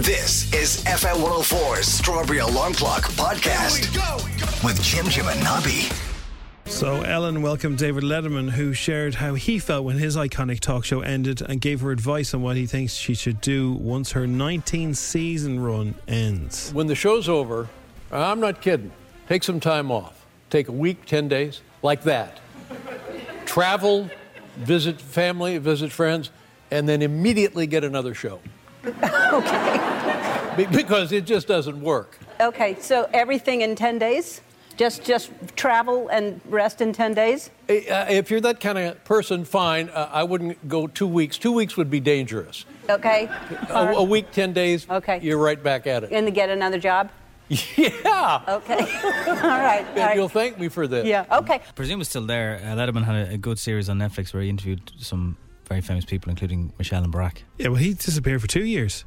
This is FM 104's Strawberry Alarm Clock Podcast with Jim Jim and Nobby. So Ellen welcomed David Letterman, who shared how he felt when his iconic talk show ended and gave her advice on what he thinks she should do once her 19 season run ends. When the show's over, I'm not kidding. Take some time off. Take a week, 10 days, like that. Travel, visit family, visit friends, and then immediately get another show. Okay. Be- Because it just doesn't work. Okay, so everything in 10 days? Just just travel and rest in 10 days? Uh, If you're that kind of person, fine. Uh, I wouldn't go two weeks. Two weeks would be dangerous. Okay. A, a week, 10 days, Okay. you're right back at it. And to get another job? Yeah. Okay. all right. all And you'll thank me for this. Yeah, okay. presume it's still there. Uh, Letterman had a, a good series on Netflix where he interviewed some very famous people, including Michelle and Barack. Yeah, well, he disappeared for two years.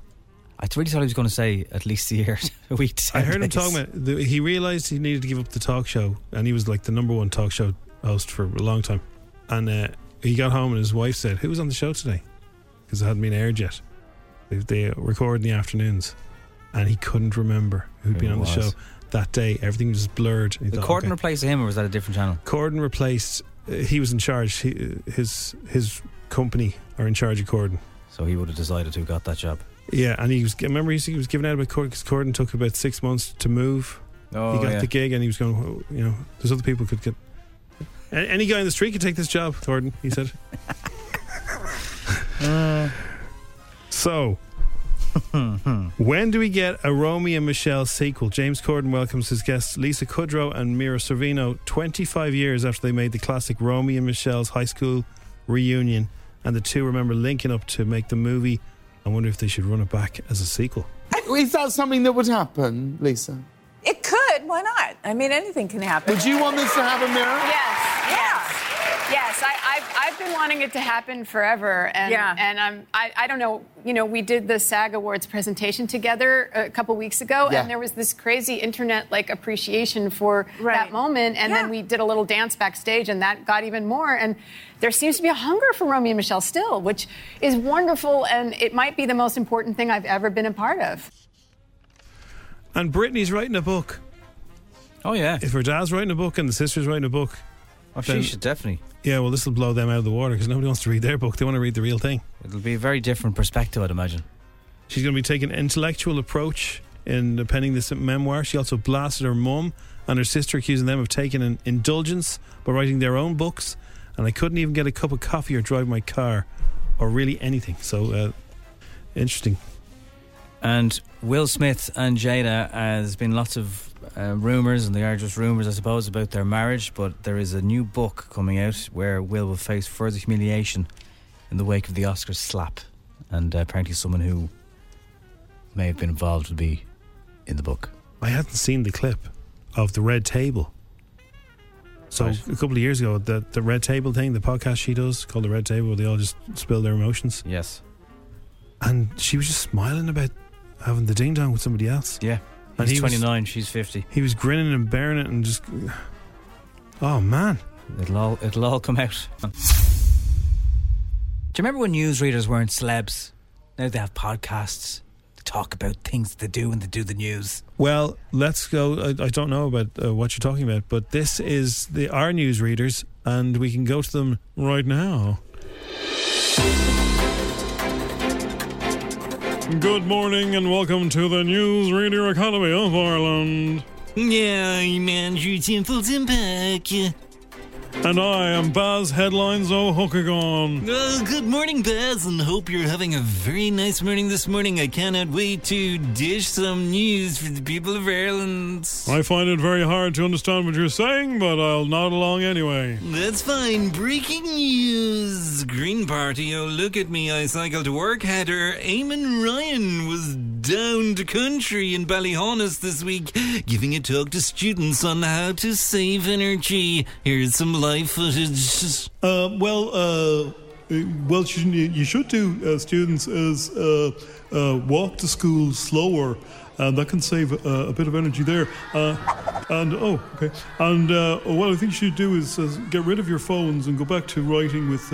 I really thought he was going to say at least a year, a week. to I 10 heard him talking about. The, he realized he needed to give up the talk show, and he was like the number one talk show host for a long time. And uh, he got home, and his wife said, "Who was on the show today?" Because it hadn't been aired yet. They, they record in the afternoons, and he couldn't remember who'd Who been on the show that day. Everything was blurred. Thought, Corden okay. replaced him, or was that a different channel? Corden replaced. Uh, he was in charge. He, his his company are in charge of Corden. So he would have decided who got that job. Yeah, and he was. Remember, he was- he was giving out about Corden because Corden took about six months to move. Oh, he got yeah. the gig, and he was going. "Oh, You know, there's other people could get. Any guy in the street could take this job, Corden. He said. so, when do we get a Romy and Michelle sequel? James Corden welcomes his guests Lisa Kudrow and Mira Sorvino 25 years after they made the classic Romy and Michelle's high school reunion, and the two remember linking up to make the movie. I wonder if they should run it back as a sequel. Is that something that would happen, Lisa? It could. Why not? I mean, anything can happen. Would you want this to happen, Mira? Yes, yes, yes. I, I've, I've been wanting it to happen forever, and Yeah. and I'm I, I don't know. You know, we did the SAG Awards presentation together a couple weeks ago, Yeah. and there was this crazy internet like appreciation for Right. that moment, and then we did a little dance backstage, and that got even more. And there seems to be a hunger for Romy and Michelle still, which is wonderful, and it might be the most important thing I've ever been a part of. And Brittany's writing a book. Oh yeah, If her dad's writing a book and the sister's writing a book, oh, she then- should definitely. yeah, well, this will blow them out of the water because nobody wants to read their book. They want to read the real thing. It'll be a very different perspective, I'd imagine. She's going to be taking an intellectual approach in penning this memoir. She also blasted her mum and her sister, accusing them of taking an indulgence by writing their own books. And I couldn't even get a cup of coffee or drive my car or really anything. So, uh, interesting. And Will Smith and Jada, uh, there's been lots of uh, rumours, and they are just rumours, I suppose, about their marriage. But there is a new book coming out where Will will face further humiliation in the wake of the Oscars slap. And uh, apparently, someone who may have been involved will be in the book. I hadn't seen the clip of the Red Table. So Right. a couple of years ago, the the Red Table thing, the podcast she does called the Red Table, where they all just spill their emotions, Yes. and she was just smiling about having the ding dong with somebody else. Yeah. And He's he was- 29, she's 50. He was grinning and bearing it, and just, oh man, It'll all, it'll all come out. Do you remember when newsreaders weren't celebs? Now they have podcasts. They talk about things they do when they do the news. Well, let's go. I, I don't know about uh, what you're talking about, but this is the our news readers, and we can go to them right now. Good morning, and welcome to the News Radio Economy of Ireland. Yeah, I'm Andrew Templeton Peck. And I am Baz Headlines O'Hookagon. Well, good morning, Baz, and hope you're having a very nice morning this morning. I cannot wait to dish some news for the people of Ireland. I find it very hard to understand what you're saying, but I'll nod along anyway. That's fine. Breaking news. Green Party, oh look at me, I cycled to work header. Eamon Ryan was down to country in Ballyhonus this week, giving a talk to students on how to save energy. Here's some live footage. Uh, well, uh, uh, you, you should do, uh, students, is walk to school slower. And that can save uh, a bit of energy there. Uh, and oh, okay. And uh, what I think you should do is get rid of your phones and go back to writing with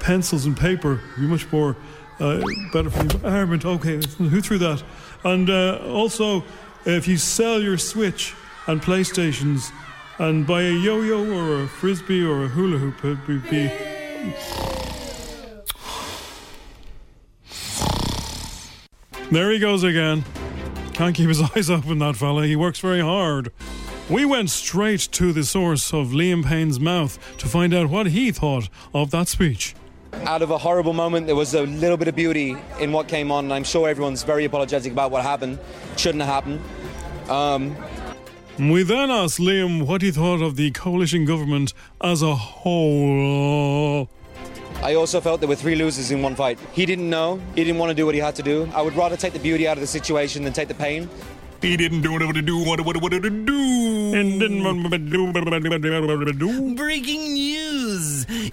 pencils and paper. It'd be much more better for the environment. Okay, who threw that? And also, if you sell your Switch and PlayStations and by a yo-yo or a frisbee or a hula hoop, it would be. There he goes again. Can't keep his eyes open, that fella. He works very hard. We went straight to the source of Liam Payne's mouth to find out what he thought of that speech. Out of a horrible moment, there was a little bit of beauty in what came on, and I'm sure everyone's very apologetic about what happened. Shouldn't have happened. Um, We then asked Liam what he thought of the coalition government as a whole. I also felt there were three losers in one fight. He didn't know. He didn't want to do what he had to do. I would rather take the beauty out of the situation than take the pain. He didn't do what he do, what what what to do. And didn't Breaking news!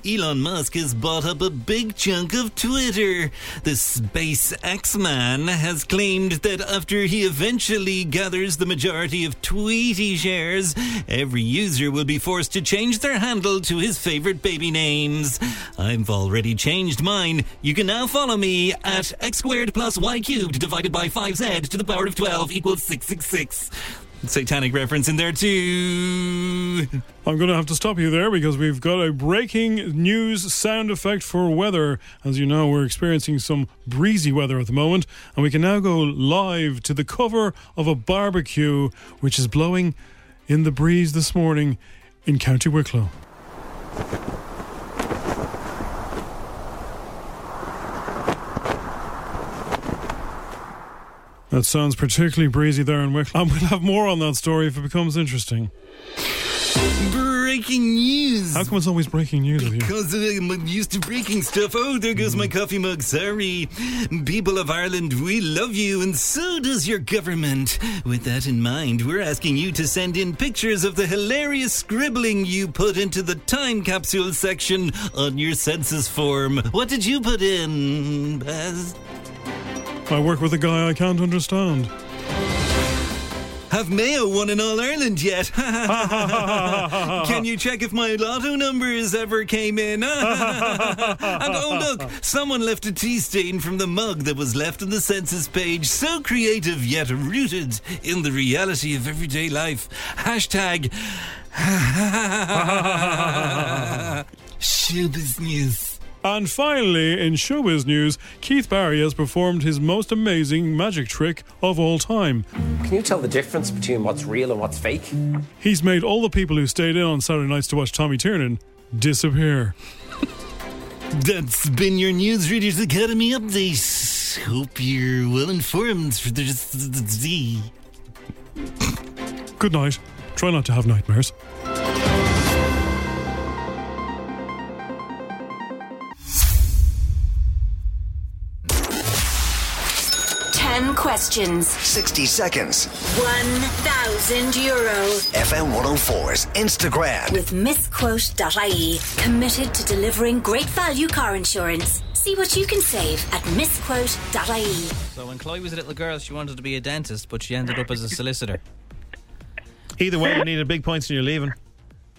Elon Musk has bought up a big chunk of Twitter. The SpaceX man has claimed that after he eventually gathers the majority of Tweety shares, every user will be forced to change their handle to his favorite baby names. I've already changed mine. You can now follow me at x squared plus y cubed divided by 5z to the power of 12 equals 666. Satanic reference in there too. I'm going to have to stop you there because we've got a breaking news sound effect for weather. As you know, we're experiencing some breezy weather at the moment, and we can now go live to the cover of a barbecue which is blowing in the breeze this morning in County Wicklow. That sounds particularly breezy there in Wicklow. And we'll have more on that story if it becomes interesting. Breaking news. How come it's always breaking news? Because I'm used to breaking stuff. Oh, there goes my hmm. coffee mug. Sorry. People of Ireland, we love you, and so does your government. With that in mind, we're asking you to send in pictures of the hilarious scribbling you put into the time capsule section on your census form. What did you put in, Baz? I work with a guy I can't understand. Have Mayo won in All Ireland yet? Can you check if my lotto numbers ever came in? and oh, look, someone left a tea stain from the mug that was left on the census page. So creative yet rooted in the reality of everyday life. Hashtag. Showbiz News. And finally, in showbiz news, Keith Barry has performed his most amazing magic trick of all time. Can you tell the difference between what's real and what's fake? He's made all the people who stayed in on Saturday nights to watch Tommy Tiernan disappear. That's been your Newsreaders Academy update. Hope you're well informed for the Z. Good night. Try not to have nightmares. Questions. 60 seconds. 1,000 euro. FM 104's Instagram. With misquote.ie. Committed to delivering great value car insurance. See what you can save at misquote.ie. So when Chloe was a little girl, she wanted to be a dentist, but she ended up as a solicitor. Either way, you needed big points and you're leaving.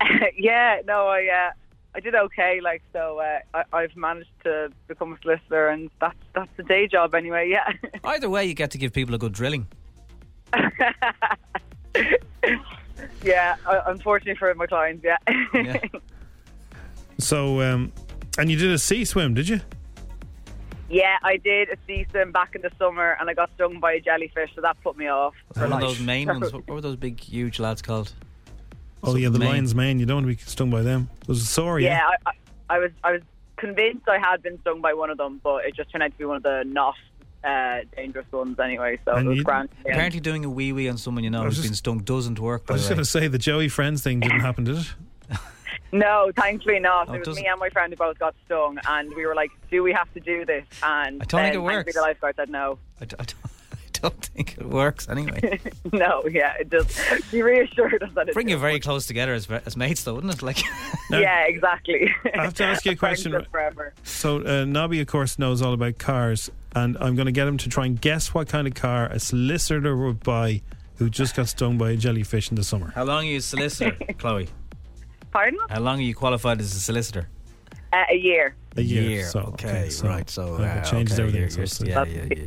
yeah, no, I uh, I did okay. Like, so uh, I, I've managed to become a solicitor, and that's that's the day job anyway. Yeah. Either way, you get to give people a good drilling. yeah, uh, unfortunately for my clients, yeah. Yeah. So, um, and you did a sea swim, did you? Yeah, I did a sea swim back in the summer, and I got stung by a jellyfish, so that put me off. for One of those main ones. What what were those big, huge lads called? Oh, yeah, the mane. lion's mane. You don't want to be stung by them. It was sore, yeah, yeah. I, I, I was I was convinced I had been stung by one of them, but it just turned out to be one of the not uh, dangerous ones anyway. So And it was grand. yeah. Apparently, doing a wee wee on someone you know I was who's just- been stung doesn't work. I was just going to say the Joey Friends thing didn't happen, did it? No, thankfully not. Oh, it was doesn't- me and my friend who both got stung, and we were like, "Do we have to do this?" And I don't think then it works. The lifeguard said no. I, d- I don't, I don't think it works anyway. no, yeah, it just he reassured us that it. Bring you did. very close together as, as mates, though, wouldn't it? Like, Yeah, exactly. I have to ask you a question. Forever. So, uh, Nobby, of course, knows all about cars, and I'm going to get him to try and guess what kind of car a solicitor would buy who just got stung by a jellyfish in the summer. how long are you a solicitor, Chloe? Pardon? How long are you qualified as a solicitor? Uh, a year. A year. Year, So, okay, so, right, so, uh, it changes okay, everything. you're- so, you're- so- yeah, yeah, yeah.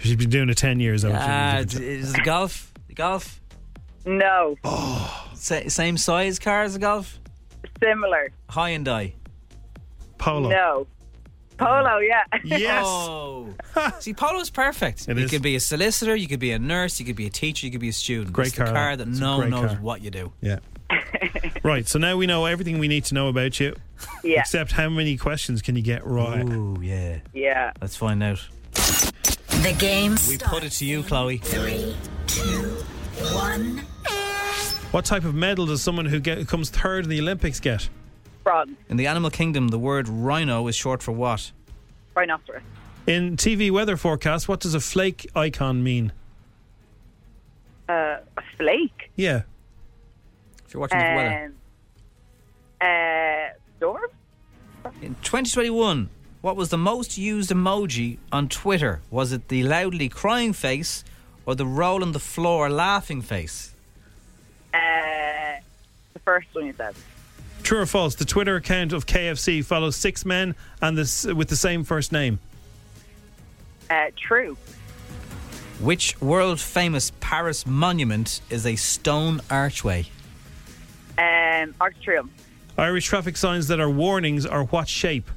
She's been doing it 10 years. haven't? Ah, is is it golf? Golf? No. Sa- same size car as a golf? Similar. Hyundai. Polo. No. Polo, yeah. Oh. See, Polo's perfect. It you is. could be a solicitor, you could be a nurse, you could be a teacher, you could be a student. Great it's the car, car that. that It's no one knows car. what you do. Yeah. right. So now we know everything we need to know about you. Yeah. Except how many questions can you get right? Ooh, yeah. Yeah. Let's find out. The game We put it to you, Chloe. Three, two, one. What type of medal does someone who, get, who comes third in the Olympics get? Bronze. In the animal kingdom, the word rhino is short for what? Rhinoceros. In TV weather forecast, what does a flake icon mean? Uh, a flake. Yeah. If you're watching the weather. Um, uh, storm. In 2021, what was the most used emoji on Twitter? Was it the loudly crying face or the roll on the floor laughing face? Uh, the first one you said. True or false? The Twitter account of KFC follows six men and this with the same first name. Uh, true. Which world famous Paris monument is a stone archway? Um, Arc of Triumph. Irish traffic signs that are warnings are what shape?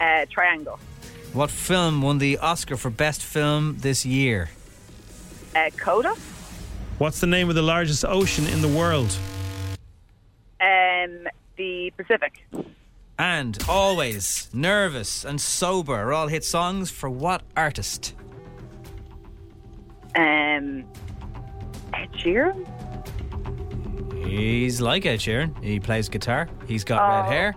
Uh, triangle. What film won the Oscar for Best Film this year? Uh, Coda. What's the name of the largest ocean in the world? Um, the Pacific. And Always, Nervous, and Sober are all hit songs for what artist? Um, Ed Sheeran. He's like Ed Sheeran. He plays guitar. He's got Oh. red hair.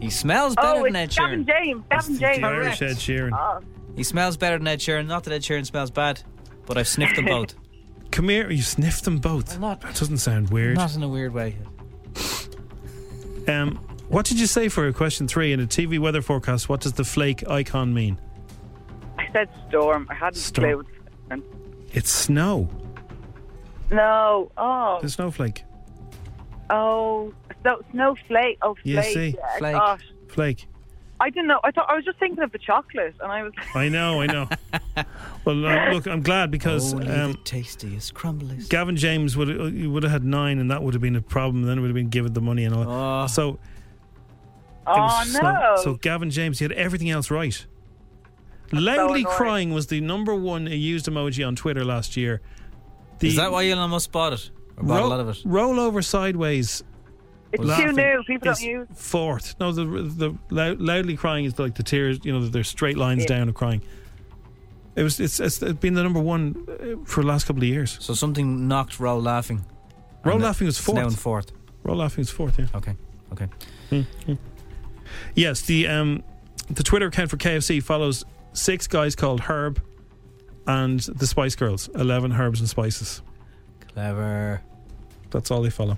He smells better Oh, than it's Ed Gavin Sheeran. James. Gavin James. Irish Ed Sheeran. Oh. He smells better than Ed Sheeran. Not that Ed Sheeran smells bad, but I've sniffed them both. Come here, you sniffed them both. not- that doesn't sound weird. Not in a weird way. Um, what did you say for question three in a TV weather forecast? What does the flake icon mean? I said storm. I hadn't Storm. clue. It's snow. No. Oh. The snowflake. Oh. So snowflake. Oh, flake. You see? Yeah, Flake. Gosh. Flake. I didn't know. I thought I was just thinking of the chocolate, and I was. I know, I know. well, uh, look, I'm glad because Only um, the tastiest crumbliest. Gavin James would have, would have had nine, and that would have been a problem. Then it would have been given the money and all. So. Oh no. so, so Gavin James, he had everything else right. Loudly annoying. crying was the number one used emoji on Twitter last year. The Is that why Elon Musk bought it? Or bought a lot of it? roll over sideways. It's too laughing new. People don't use- Fourth. No, the the loud, loudly crying is like the tears. You know, there's straight lines Yeah. down of crying. It was. It's, it's been the number one uh, for the last couple of years. So something knocked Roll laughing. Roll And laughing was it's now in fourth. fourth. Roll laughing was fourth. Yeah. Okay. Okay. Mm-hmm. Yes, the um, the Twitter account for KFC follows six guys called Herb and the Spice Girls. Eleven herbs and spices. Clever. That's all they follow.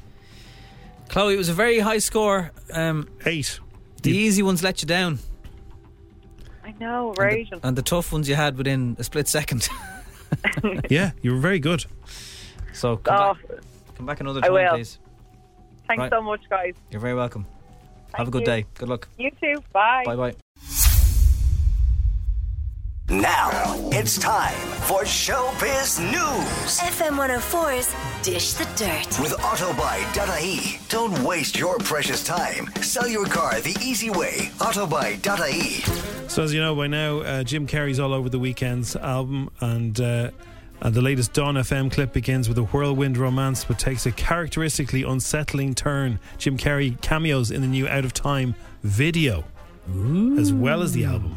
Chloe, it was a very high score. Um, Eight. The easy ones let you down, I know, right? and the tough ones you had within a split second. yeah, you were very good. So come Oh, back, come back another I time, will. please. thanks Right. so much, guys. You're very welcome. Have a good you. day. Good luck. You too. Bye. Bye bye. Now it's time for Showbiz News FM 104's Dish the Dirt. with Autobuy.ie. Don't waste your precious time. Sell your car the easy way. Autobuy.ie. So as you know by now, uh, Jim Carrey's all over the Weeknd's album, and uh, and the latest Dawn FM clip begins with a whirlwind romance, but takes a characteristically unsettling turn. Jim Carrey cameos in the new Out of Time video, as well as the album.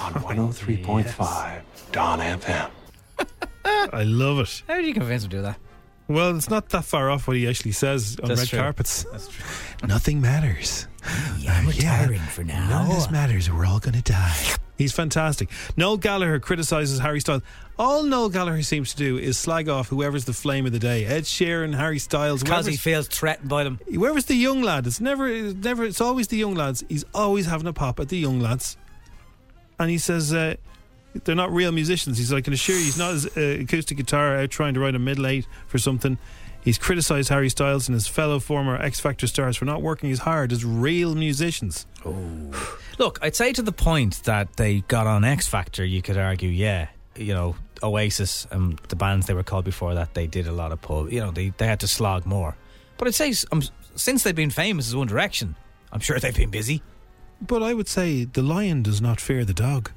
On 103.5 Dawn FM. I love it. How do you convince him to do that? Well, it's not that far off what he actually says on That's red true. carpets. That's true. Nothing matters. I'm retiring for now. None of this matters. We're all going to die. He's fantastic. Noel Gallagher criticizes Harry Styles. All Noel Gallagher seems to do is slag off whoever's the flame of the day. Ed Sheeran, Harry Styles. Because he feels threatened by them. Whoever's the young lad, it's never, it's never, it's always the young lads. He's always having a pop at the young lads, and he says uh, they're not real musicians. He's like, I can assure you, he's not his uh, acoustic guitar out trying to write a middle eight for something. He's criticised Harry Styles and his fellow former X Factor stars for not working as hard as real musicians. Oh. Look, I'd say to the point that they got on X Factor, you could argue, yeah, you know, Oasis and the bands they were called before that, they did a lot of pub. You know, they, they had to slog more. But I'd say um, since they've been famous as One Direction, I'm sure they've been busy. But I would say the lion does not fear the dog.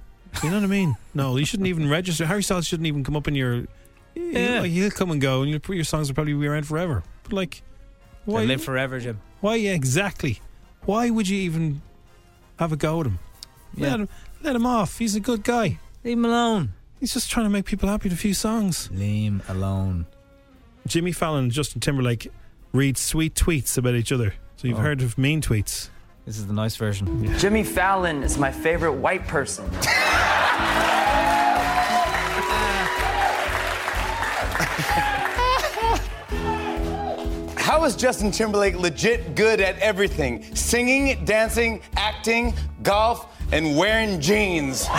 You know what I mean? No, you shouldn't even register. Harry Styles shouldn't even come up in your. Yeah. Yeah. He'll come and go, and your, your songs will probably be around forever. But like, why live forever, Jim. Why yeah, exactly? Why would you even have a go at him? Yeah. Let him let him off. He's a good guy. Leave him alone. He's just trying to make people happy with a few songs. Leave him alone. Jimmy Fallon and Justin Timberlake read sweet tweets about each other. So you've Oh. heard of mean tweets. This is the nice version. Jimmy Fallon is my favorite white person. How is Justin Timberlake legit good at everything? Singing, dancing, acting, golf, and wearing jeans.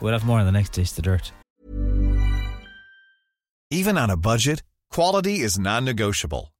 We'll have more on the next Taste the Dirt. Even on a budget, quality is non-negotiable.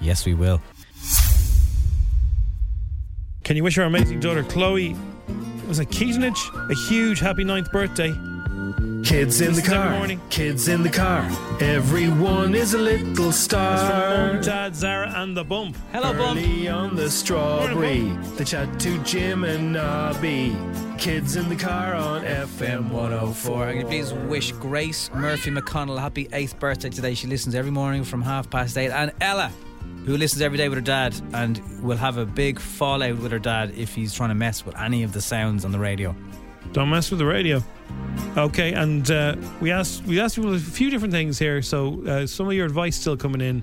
Yes, we will. Can you wish our amazing daughter Chloe was it Keatonage a huge happy ninth birthday? Kids in the car. morning. Kids in the car. Everyone is a little That's from star. Mum, Dad, Zara, and the Bump. Hello, Bump. Early on the strawberry. They chat to Jim and Nobby. Kids in the car on FM 104. Can you please wish Grace Murphy McConnell a happy eighth birthday today? She listens every morning from half past eight. And Ella, who listens every day with her dad and will have a big fallout with her dad if he's trying to mess with any of the sounds on the radio. Don't mess with the radio. Okay, and uh, we asked we asked you a few different things here. So uh, some of your advice still coming in,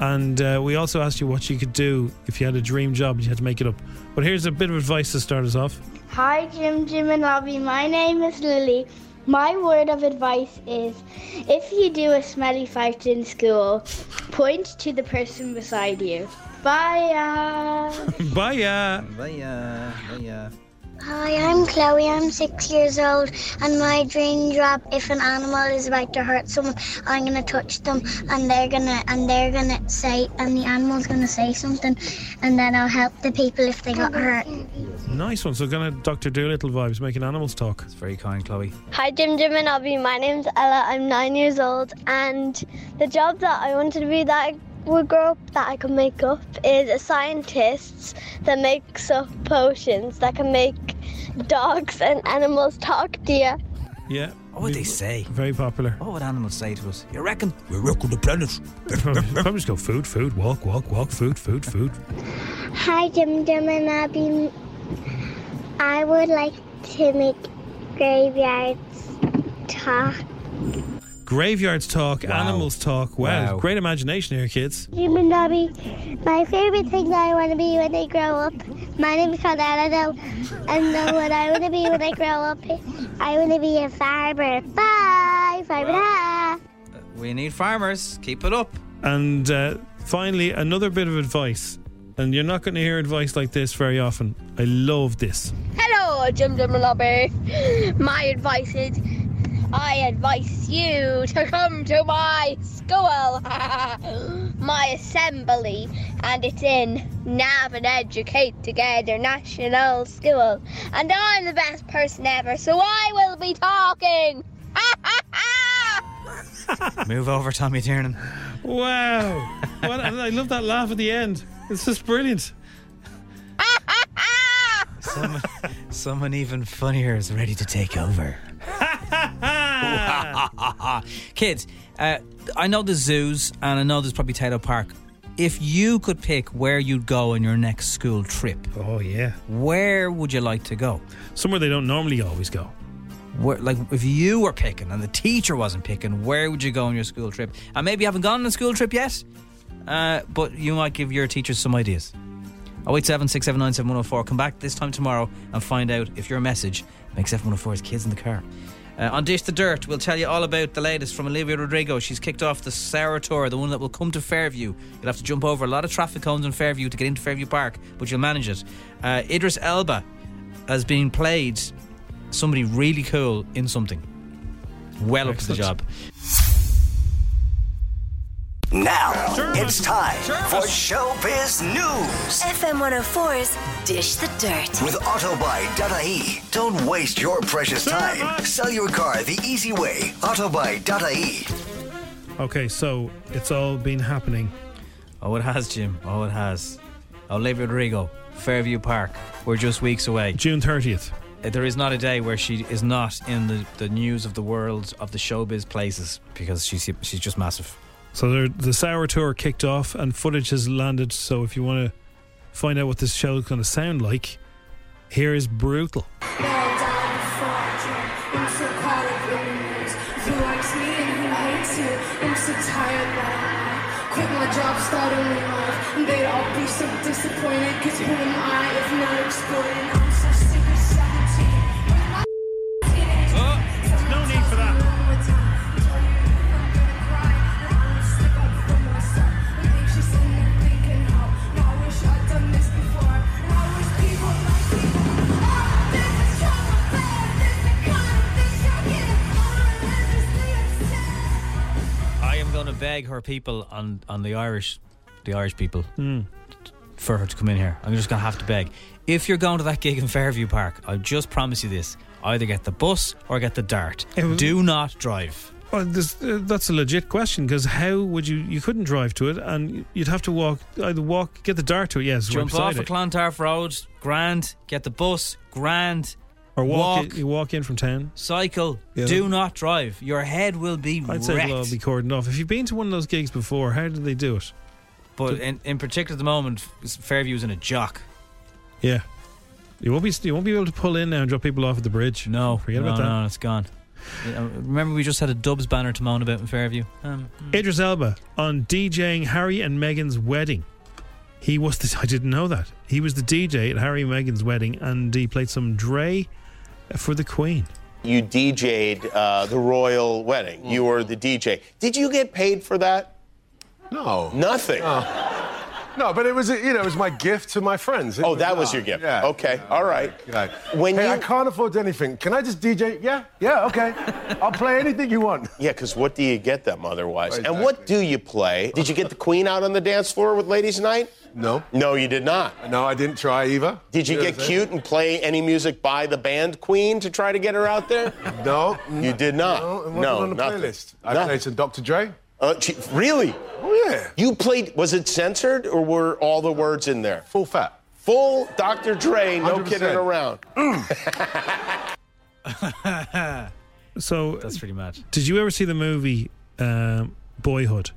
and uh, we also asked you what you could do if you had a dream job and you had to make it up. But here's a bit of advice to start us off. Hi, Jim, Jim, and Nobby. My name is Lily. My word of advice is if you do a smelly fart in school, point to the person beside you. Bye. Bye. Bye. Bye. Hi, I'm Chloe. I'm six years old, and my dream job, if an animal is about to hurt someone, I'm gonna touch them, and they're gonna and they're gonna say, and the animal's gonna say something, and then I'll help the people if they got hurt. Nice one. So kind of Doctor Dolittle vibes, making animals talk. It's very kind, Chloe. Hi, Jim, Jim, and Nobby. My name's Ella. I'm nine years old, and the job that I wanted to be that I would grow up that I could make up is a scientist that makes up potions that can make dogs and animals talk to you. Yeah. Oh, what would they say? Very popular. Oh, what would animals say to us? You reckon? We reckon the planet. Oh, probably just go food, food, walk, walk, walk, food, food, food. Hi, Jim, Jim, and Nobby. I would like to make graveyards talk. Graveyards talk, Wow. animals talk. Wow. Wow. Great imagination here, kids. Jim and Nobby, my favorite thing that I want to be when I grow up. My name is called Ella, though. And uh, what I want to be when I grow up, I want to be a farmer. Bye, farmer. We need farmers. Keep it up. And uh, finally, another bit of advice. And you're not going to hear advice like this very often. I love this. Hello, Jim, Jim, and Nobby. My advice is I advise you to come to my school, my assembly, and it's in Navan Educate Together National School. And I'm the best person ever, so I will be talking. Move over, Tommy Tiernan. Wow. what, I love that laugh at the end. It's just brilliant. Someone, someone even funnier is ready to take over. Kids, uh, I know the zoos and I know there's probably Tayto Park. If you could pick where you'd go on your next school trip, oh yeah, where would you like to go? Somewhere they don't normally always go. Where, like if you were picking and the teacher wasn't picking, where would you go on your school trip? And maybe you haven't gone on a school trip yet, uh, but you might give your teachers some ideas. 087 679 7104. Come back this time tomorrow and find out if your message makes F104's kids in the car. Uh, on Dish the Dirt, we'll tell you all about the latest from Olivia Rodrigo. She's kicked off the Sour Tour, the one that will come to Fairview. You'll have to jump over a lot of traffic cones in Fairview to get into Fairview Park, but you'll manage it. Uh, Idris Elba has been played somebody really cool in something. Well up to the job. Now it's time for Showbiz News FM 104's Dish the Dirt. with Autobuy.ie. Don't waste your precious time. Sell your car the easy way. Autobuy.ie. Okay, so it's all been happening. Oh, it has, Jim. Oh, it has. Olivia Rodrigo, Fairview Park. We're just weeks away. June 30th. Uh, there is not a day where she is not in the, the news of the world of the showbiz places because she's she's just massive. So the Sour Tour kicked off and footage has landed. So if you want to find out what this show is going to sound like, here is Brutal. So disappointed. Cause who am I if not? Beg her people on, on the Irish, the Irish people, Mm. for her to come in here. I'm just going to have to beg. If you're going to that gig in Fairview Park, I just promise you this: either get the bus or get the dart. Do not drive. Well, this, uh, that's a legit question because how would you? You couldn't drive to it, and you'd have to walk. Either walk, get the dart to it. Yes, right Jump beside off at Clontarf Road, grand. Get the bus, grand. Or walk. walk. in- you walk in from town. Cycle. Yeah. Do not drive. Your head will be I'd say wrecked. it'll all be cordoned off. If you've been to one of those gigs before, how did they do it? But in, in particular, at the moment, Fairview Fairview's in a jock. Yeah, you won't be. You won't be able to pull in now and drop people off at the bridge. No, forget no, about that. No, it's gone. Remember, we just had a Dubs banner to moan about in Fairview. Um, Idris Elba on DJing Harry and Meghan's wedding. He was the. I didn't know that. He was the DJ at Harry and Meghan's wedding, and he played some Dre for the Queen. You DJ'd uh, the royal wedding. You were the DJ. Did you get paid for that? No. Nothing. No, but it was, you know, it was my gift to my friends. It Oh, that was your gift. Yeah. Okay, all right. When hey, you- I can't afford anything. Can I just DJ? Yeah, yeah, okay. I'll play anything you want. Yeah, because what do you get them otherwise? Exactly. And what do you play? Did you get the queen out on the dance floor with Ladies Night? No. No, you did not. No, I didn't try either. Did you Yeah, get cute and play any music by the band Queen to try to get her out there? No. You did not. No, it wasn't no on the nothing. playlist. I Nothing. played some Dr. Dre. Uh, gee, really? Oh, yeah. You played, was it censored or were all the words in there? Full fat. Full Dr. Dre, no 100%. kidding around. So That's pretty mad. Did you ever see the movie um, Boyhood?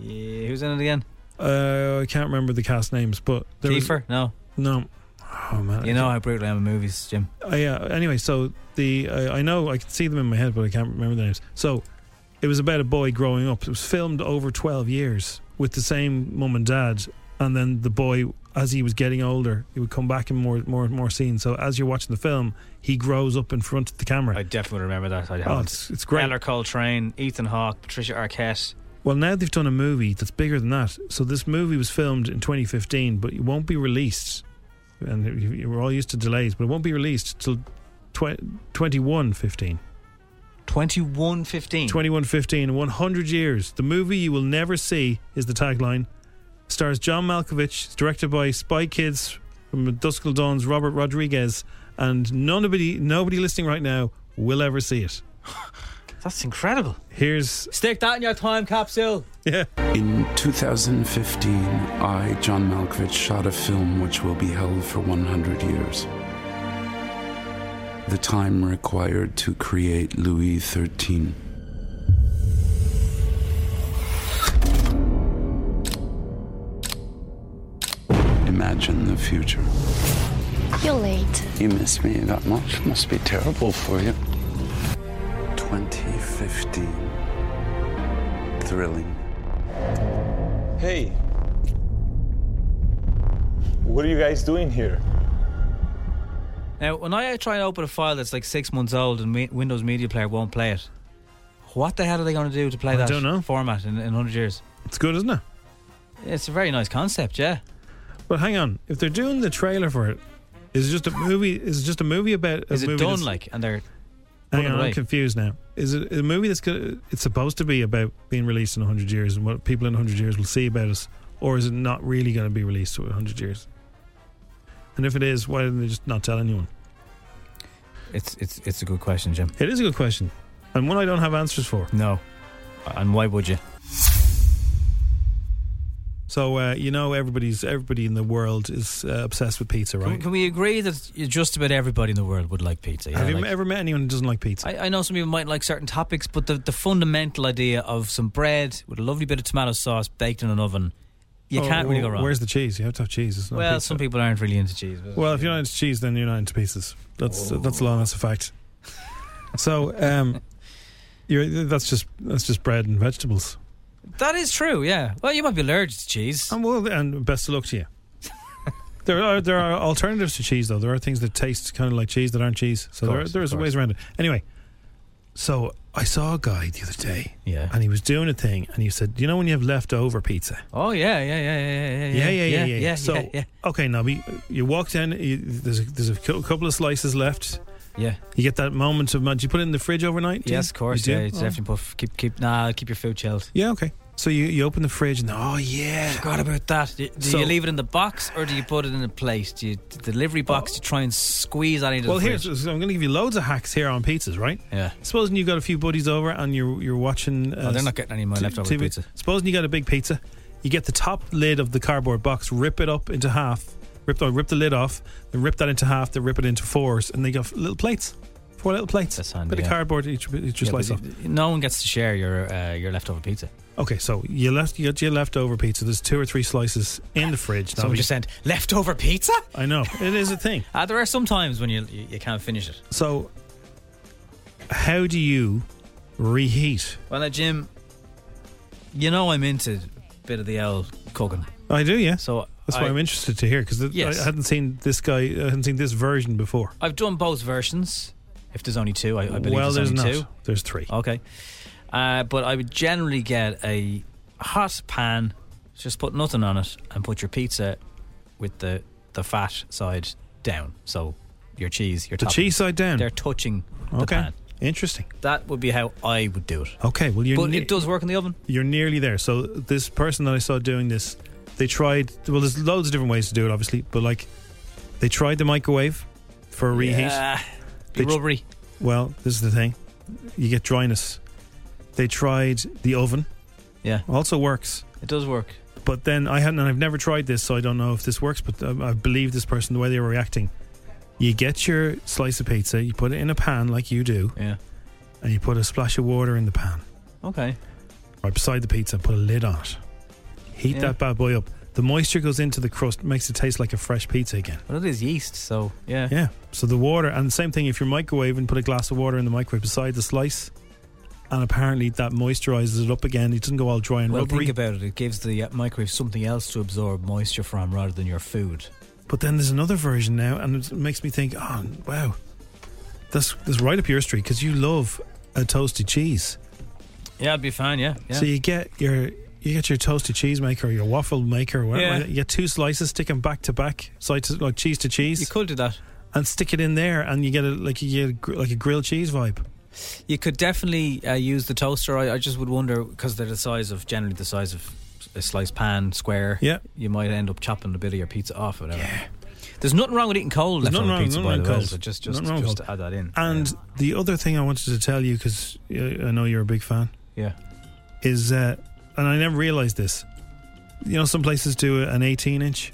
Yeah, who's in it again? Uh, I can't remember the cast names, but there was- No. no. Oh man, You know how brutal I am in movies, Jim. Uh, yeah. Anyway, so the uh, I know I can see them in my head, but I can't remember the names. So it was about a boy growing up. It was filmed over twelve years with the same mum and dad, and then the boy, as he was getting older, he would come back in more, more, more scenes. So as you're watching the film, he grows up in front of the camera. I definitely remember that. I Oh, it's- it's great. Ellar Coltrane, Ethan Hawke, Patricia Arquette. Well, now they've done a movie that's bigger than that. So this movie was filmed in 2015, but it won't be released. And we're all used to delays, but it won't be released till tw- 2115. 2115. 2115, 100 years. The movie you will never see is the tagline. Stars John Malkovich. It's directed by Spy Kids from Dusk Till Dawn's Robert Rodriguez. And nobody, nobody listening right now will ever see it. That's incredible. Here's. Stick that in your time capsule. Yeah. In 2015, I, John Malkovich, shot a film which will be held for 100 years. The time required to create Louis XIII. Imagine the future. You're late. You miss me that much? Must be terrible for you. 2015. Thrilling. Hey. What are you guys doing here? Now, when I try and open a file that's like six months old and me- Windows Media Player won't play it, what the hell are they going to do to play I that don't know. format in, in 100 years? It's good, isn't it? It's a very nice concept, yeah. But hang on, if they're doing the trailer for it, is it just a movie? Is it just a movie about? A Is it movie done that's- like, and they're Hang putting on, I'm confused now. Is it a movie that's gonna, it's supposed to be about being released in 100 years and what people in 100 years will see about us, or is it not really going to be released in 100 years? And if it is, why didn't they just not tell anyone? It's it's it's a good question, Jim. It is a good question, and one I don't have answers for. No, and why would you? So uh, you know, everybody's everybody in the world is uh, obsessed with pizza, right? can we agree that just about everybody in the world would like pizza? Yeah? have you Like- ever met anyone who doesn't like pizza? I, I know some people might like certain topics, but the, the fundamental idea of some bread with a lovely bit of tomato sauce baked in an oven, you Oh, can't really go well, wrong. Where's the cheese? You have to have cheese. It's not well, pizza. some people aren't really into cheese. Well, if you're not into cheese, then you're not into pizzas. That's that's law. That's a fact. So, um, you're that's just that's just bread and vegetables. that is true. Yeah. Well, you might be allergic to cheese. And well, and best of luck to you. there are there are alternatives to cheese though. There are things that taste kind of like cheese that aren't cheese. So Of there there's ways around it. Anyway, so I saw a guy the other day. Yeah. And he was doing a thing, and he said, "You know when you have leftover pizza." Oh yeah, yeah, yeah, yeah, yeah, Yeah, yeah, yeah, yeah. yeah. so, yeah, yeah. okay, now we, you walk in. You, there's a, there's a couple of slices left. Yeah. You get that moment of. Do you put it in the fridge overnight? do you? Yes, of course. You Yeah, do? it's Oh. definitely put, keep keep nah keep your food chilled. Yeah, okay. So you, you open the fridge and oh yeah, Forgot about that. Do, do So- you leave it in the box or do you put it in a plate? Do you the delivery box? Do you try and squeeze that into Well, the here's so I'm going to give you loads of hacks here on pizzas, right? Yeah. Supposing you got a few buddies over and you're you're watching. Uh, Oh, they're not getting any of my leftover TV. pizza. Supposing you got a big pizza, you get the top lid of the cardboard box, rip it up into half, rip the, rip the lid off, then rip that into half, then rip it into fours, and they got little plates, four little plates. That's handy, Bit of cardboard each each Yeah, slice off. No one gets to share your uh, your leftover pizza. Okay, so you left you got your leftover pizza. There's two or three slices in the fridge. Someone just sent leftover pizza. I know it is a thing. Uh, there are some times when you you, can't finish it. So, how do you reheat? Well, now, Jim, you know I'm into a bit of the old cooking. I do, yeah. So That's why I- I'm interested to hear because Yes. I hadn't seen this guy. I hadn't seen this version before. I've done both versions. If there's only two, I, I believe well, there's, there's only not. two. There's three. Okay. Uh, but I would generally get a hot pan, just put nothing on it, and put your pizza with the, the fat side down. So your cheese, your The toppings, cheese side down? They're touching the Okay. pan. Interesting. That would be how I would do it. Okay, well, But ne- it does work in the oven. You're nearly there. So this person that I saw doing this, they tried. Well, there's loads of different ways to do it, obviously, but like they tried the microwave for a reheat. Yeah, They be tr- rubbery. Well, this is the thing. You get dryness. They tried the oven. Yeah. Also works. It does work. But then I hadn't, and I've never tried this, so I don't know if this works. But um, I believe this person, the way they were reacting, you get your slice of pizza, you put it in a pan like you do, Yeah. and you put a splash of water in the pan Okay. right beside the pizza, put a lid on it. Heat Yeah. that bad boy up. The moisture goes into the crust, makes it taste like a fresh pizza again. Well, it is yeast, so yeah. Yeah. So the water, and the same thing if you're microwaving, put a glass of water in the microwave beside the slice, and apparently that moisturizes it up again. It doesn't go all dry and Well, rubbery. think about it. It gives the uh, microwave something else to absorb moisture from rather than your food. But then there's another version now, and it makes me think, oh wow, that's that's right up your street because you love a toasted cheese. Yeah, I'd be fine. Yeah. yeah. So you get your you get your toasted cheese maker, or your waffle maker, or whatever. Yeah. You get two slices, stick them back to back, side to like cheese to cheese. You could do that, and stick it in there, and you get a like you get a, like a grilled cheese vibe. You could definitely uh, use the toaster. I, I just would wonder because they're the size of generally the size of a sliced pan square. Yeah. you might end up chopping a bit of your pizza off. Or whatever. Yeah. There's nothing wrong with eating cold There's nothing wrong- pizza, by the way. cold. So just just, wrong just to add that in. And the other thing I wanted to tell you, because I know you're a big fan, Yeah. is uh, and I never realized this. You know, some places do an 18 inch.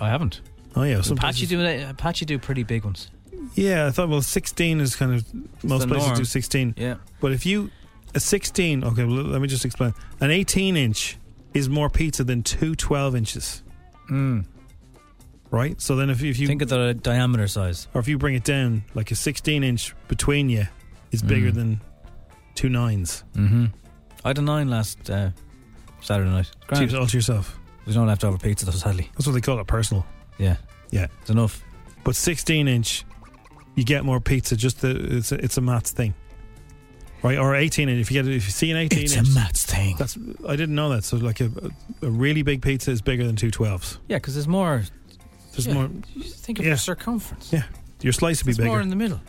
I haven't. Oh yeah, some Apache places- do uh, Apache do pretty big ones. Yeah, I thought well, 16 is kind of most places norm. do 16. Yeah. but if you a 16, okay, well, let me just explain. An 18 inch is more pizza than two 12 inches. Mm. Right. So then if, if you think of the diameter size, or if you bring it down, like a 16 inch between you is bigger Mm. than two nines. Mm-hmm. I had a nine last uh, Saturday night. Grand. All to yourself. There's no leftover pizza, though, sadly. That's what they call it, personal. Yeah. Yeah, it's enough. But 16 inch, you get more pizza. Just the it's a, it's a maths thing, right? Or 18 inch. If you get if you see an 18 It's a inch, maths thing. That's I didn't know that. So like a, a really big pizza is bigger than two 12s. Yeah, because there's more. There's yeah, more. you Think of Yeah. your circumference. Yeah, your slice would be There's bigger. more in the middle.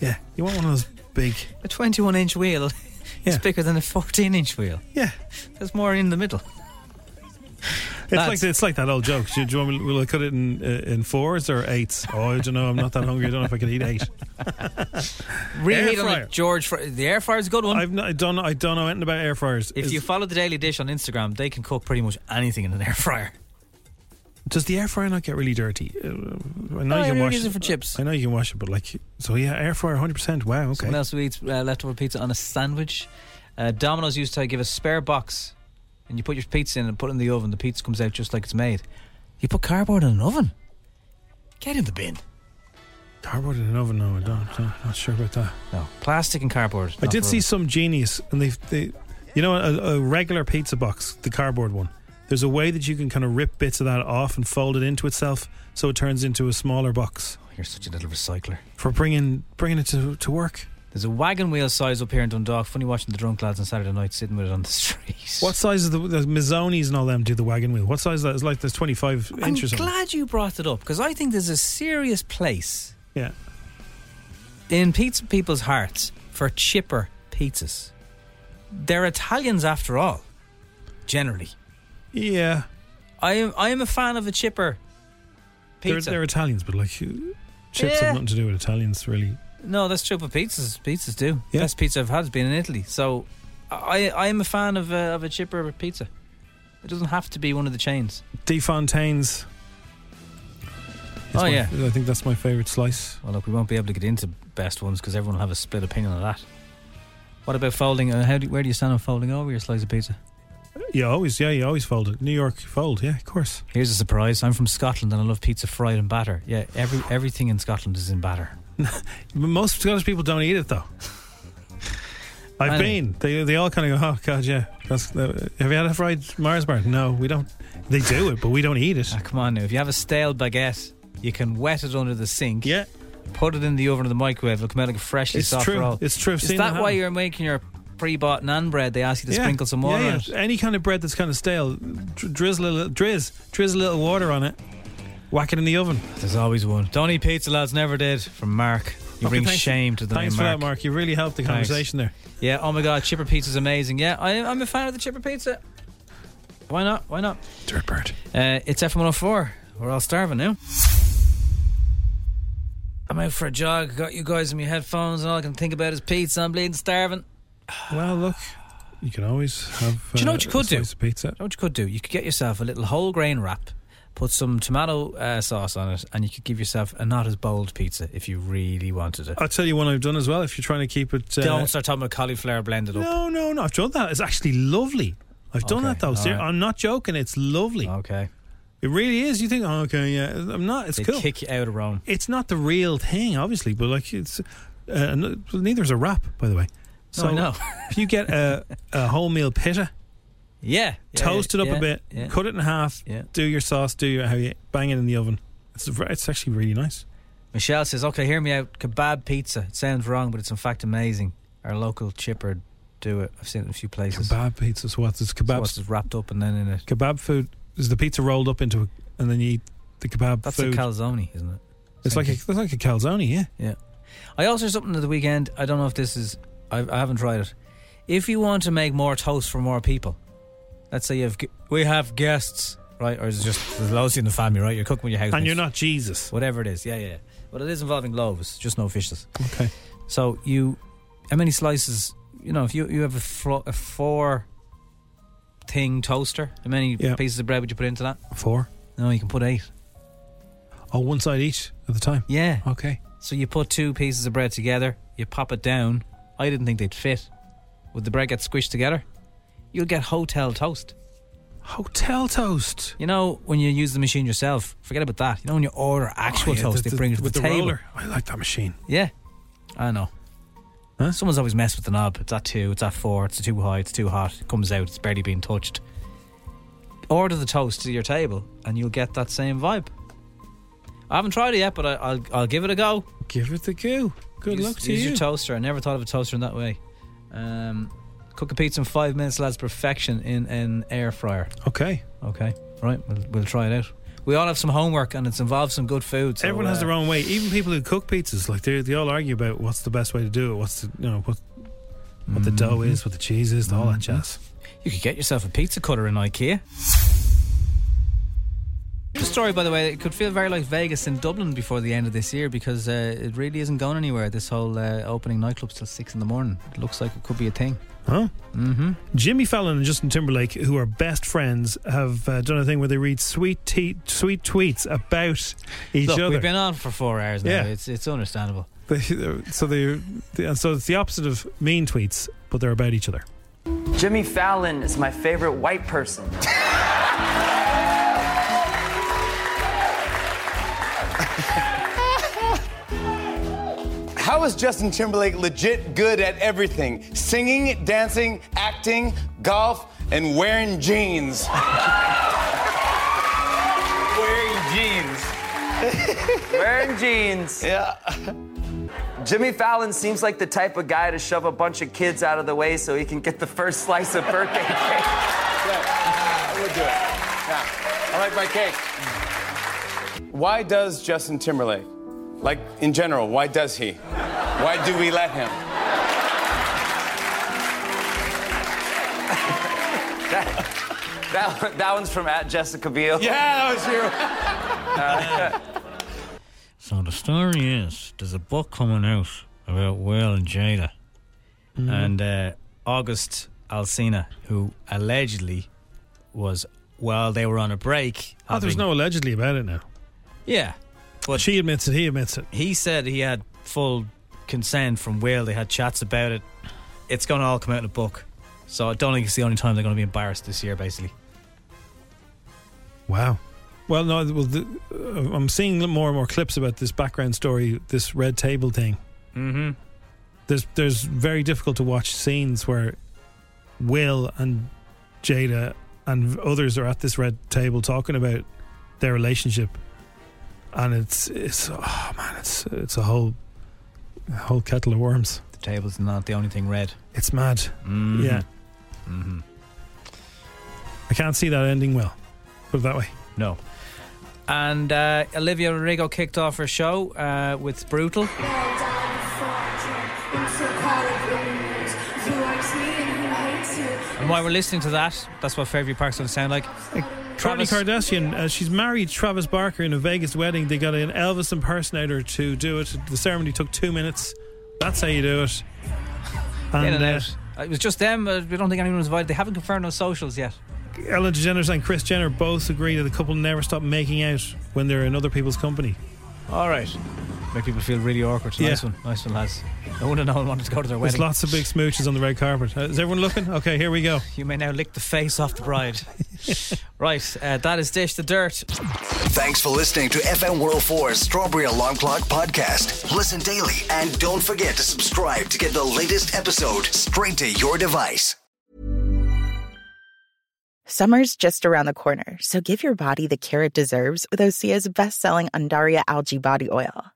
yeah, you want one of those big. A 21 inch wheel Yeah. is bigger than a 14 inch wheel. Yeah. There's more in the middle. It's Lads. like it's like that old joke. Do you, do you want me, will I cut it in uh, in fours or eights? Oh, I don't know. I'm not that hungry. I don't know if I can eat eight. Reheat Air on the George. Fry- The air fryer is a good one. I've not, I don't know. I don't know anything about air fryers. if Is- you follow the Daily Dish on Instagram, they can cook pretty much anything in an air fryer. does the air fryer not get really dirty? Uh, I know No, you can wash use it for chips. I know you can wash it, but like, so yeah, air fryer, 100. percent Wow. Okay. Someone else who eats uh, leftover pizza on a sandwich. Uh, Domino's used to give a spare box, and you put your pizza in and put it in the oven. The pizza comes out just like it's made. You put cardboard in an oven. Get in the bin. Cardboard in an oven? No, I don't. I'm not sure about that. No, plastic and cardboard. I did see some genius, and they, they you know, a, a regular pizza box, the cardboard one. There's a way that you can kind of rip bits of that off and fold it into itself, so it turns into a smaller box You're such a little recycler. for bringing bringing it to, to work. There's a wagon wheel size up here in Dundalk. Funny watching the drunk lads on Saturday night sitting with it on the street. What size is the, the Mizzonis and all them do the wagon wheel? What size is that? It's like there's 25 I'm inches. something. glad you brought it up because I think there's a serious place Yeah. in pizza people's hearts for chipper pizzas. They're Italians after all, generally. Yeah. I am I am a fan of a chipper They're, they're Italians, but like chips Yeah. have nothing to do with Italians, really. No, that's true, but pizzas pizzas do. Yeah. Best pizza I've had has been in Italy. So I I am a fan of a, of a chipper pizza. It doesn't have to be one of the chains. Di Fontaine's. is Oh, my- yeah. I think that's my favourite slice. Well, look, we won't be able to get into best ones because everyone will have a split opinion on that. What about folding? Uh, how do, where do you stand on folding over your slice of pizza? You always, yeah, you always fold it. New York fold, yeah, of course. Here's a surprise. I'm from Scotland and I love pizza fried in batter. Yeah, every everything in Scotland is in batter. Most Scottish people don't eat it though. I've I- been. They they all kind of go, oh god, yeah. That's, uh, have you had a fried Mars bar? No, we don't. They do it, but we don't eat it. Ah, come on now. If you have a stale baguette, you can wet it under the sink. Yeah. Put it in the oven or the microwave. It'll come out like a freshly It's soft true. roll. It's true. I've Is that why you're making your pre-bought naan bread? They ask you to Yeah. sprinkle some water yeah, on yeah. it. Any kind of bread that's kind of stale, dri- drizzle a little, drizz, drizzle a little water on it, whack it in the oven. There's always one. Don't eat pizza, lads. Never did. From Mark. You Okay, bring thanks- shame to the Thanks name for Mark. that, Mark. You really helped the Thanks. conversation there. Yeah. Oh my God, chipper pizza's amazing. Yeah, I, I'm a fan of the chipper pizza. Why not? Why not? Dirtbird. Uh, it's F104. We're all starving now. I'm out for a jog. Got you guys in my headphones, and all I can think about is pizza. I'm bleeding starving. Well, look, you can always have. Do you know what uh, you could do? slice of Pizza. You know what you could do? You could get yourself a little whole grain wrap, put some tomato uh, sauce on it, and you could give yourself a not as bold pizza if you really wanted it. I'll tell you one I've done as well. If you're trying to keep it. Uh, Don't start talking about cauliflower blended up. No, no, no. I've done that. It's actually lovely. I've done Okay, that though. Ser- right. I'm not joking. It's lovely. Okay. It really is. You think, oh, okay, yeah. I'm not. It's They cool. kick you out of Rome. It's not the real thing, obviously, but like it's. Uh, neither is a wrap, by the way. No, I know. if you get a, a wholemeal pita, Yeah. yeah, toast it up a bit, cut it in half, do your sauce, do your how you bang it in the oven. It's it's actually really nice. Michelle says, "Okay, hear me out. Kebab pizza. It sounds wrong, but it's in fact amazing. Our local chipper do it. I've seen it in a few places. Kebab pizza. So what's this So what's wrapped up and then in it? kebab food is the pizza rolled up into, a, and then you eat the kebab That's food. a calzone, isn't it? it's like a, it's like a calzone, yeah. Yeah. I also heard something at the weekend. I don't know if this is. I, I haven't tried it. If you want to make more toast for more people, let's say you have we have guests, right? Or is it just there's loads in the family, right? You're cooking with your house, And you're not Jesus. whatever it is. Yeah, yeah. But it is involving loaves, just no fishes. Okay. So you, how many slices? You know, if you you have a, flo- a four thing toaster, how many Yeah. pieces of bread would you put into that? Four. No, you can put eight. Oh, one side each at the time. Yeah. Okay. So you put two pieces of bread together, you pop it down. I didn't think they'd fit. Would the bread get squished together? You'll get hotel toast. Hotel toast. You know when you use the machine yourself. Forget about that. You know when you order actual Oh, yeah, toast, the- they bring it to with the, the table. roller. I like that machine. Yeah, I know. Someone's always messed with the knob. It's at two. It's at four. It's too high. It's too hot. It comes out. It's barely being touched. Order the toast to your table, and you'll get that same vibe. I haven't tried it yet, but I, I'll I'll give it a go. Give it the go. Good use, luck to use you. your toaster. I never thought of a toaster in that way. Um, cook a pizza in five minutes, lads. Perfection in an air fryer. Okay. Okay. Right. We'll, we'll try it out. We all have some homework, and it's involved some good food. So, Everyone has uh, their own way. Even people who cook pizzas, like they they all argue about what's the best way to do it. What's the you know what what the dough Mm-hmm. is, what the cheese is, all that jazz. You could get yourself a pizza cutter in IKEA. The story, by the way, it could feel very like Vegas in Dublin before the end of this year because uh, it really isn't going anywhere. This whole uh, opening nightclubs till six in the morning. It looks like it could be a thing. Huh? Mm-hmm. Jimmy Fallon and Justin Timberlake, who are best friends, have uh, done a thing where they read sweet te- sweet tweets about each Look, other. we've been on for four hours now. Yeah. It's it's understandable. They- so they, they and so it's the opposite of mean tweets, but they're about each other. Jimmy Fallon is my favorite white person. How is Justin Timberlake legit good at everything? Singing, dancing, acting, golf, and wearing jeans. Wearing jeans. Wearing jeans. Yeah. Jimmy Fallon seems like the type of guy to shove a bunch of kids out of the way so he can get the first slice of birthday cake. Yeah, I would do it. Yeah. I like my cake. Why does Justin Timberlake, like in general, why does he? Why do we let him? that, that, that one's from at Jessica Biel. Yeah, that was you. So the story is there's a book coming out about Will and Jada, Mm-hmm. and uh, August Alsina, who allegedly was while they were on a break. Oh, there's no allegedly about it now. Yeah, but she admits it. He admits it. He said he had full consent from Will. They had chats about it. It's going to all come out in a book. So I don't think it's the only time they're going to be embarrassed this year, basically. Wow. Well, no, well, the, uh, I'm seeing more and more clips about this background story, this red table thing. Mm-hmm. There's there's very difficult to watch scenes where Will and Jada and others are at this red table talking about their relationship, and it's it's oh man, it's it's a whole a whole kettle of worms. The table's not the only thing red. It's mad. Mhm. Yeah, Mm-hmm. I can't see that ending well. Put it that way. No. And uh, Olivia Rodrigo kicked off her show uh, with Brutal. And while we're listening to that, that's what Fairview Park's going to sound like. Kourtney Travis- Kardashian, uh, she's married Travis Barker in a Vegas wedding. They got an Elvis impersonator to do it. The ceremony took two minutes. That's how you do it. In and uh, out. It was just them. Uh, we don't think anyone was invited. They haven't confirmed on socials yet. Ellen DeGeneres and Kris Jenner both agree that the couple never stop making out when they're in other people's company. All right. Make people feel really awkward. Yeah. Nice one. Nice one, lads. No one, no one wanted to go to their There's wedding. There's lots of big smooches on the red carpet. Uh, is everyone looking? Okay, here we go. You may now lick the face off the bride. right. Uh, that is Dish the Dirt. Thanks for listening to FM104's Strawberry Alarm Clock podcast. Listen daily and don't forget to subscribe to get the latest episode straight to your device. Summer's just around the corner, so give your body the care it deserves with Osea's best-selling Undaria algae body oil.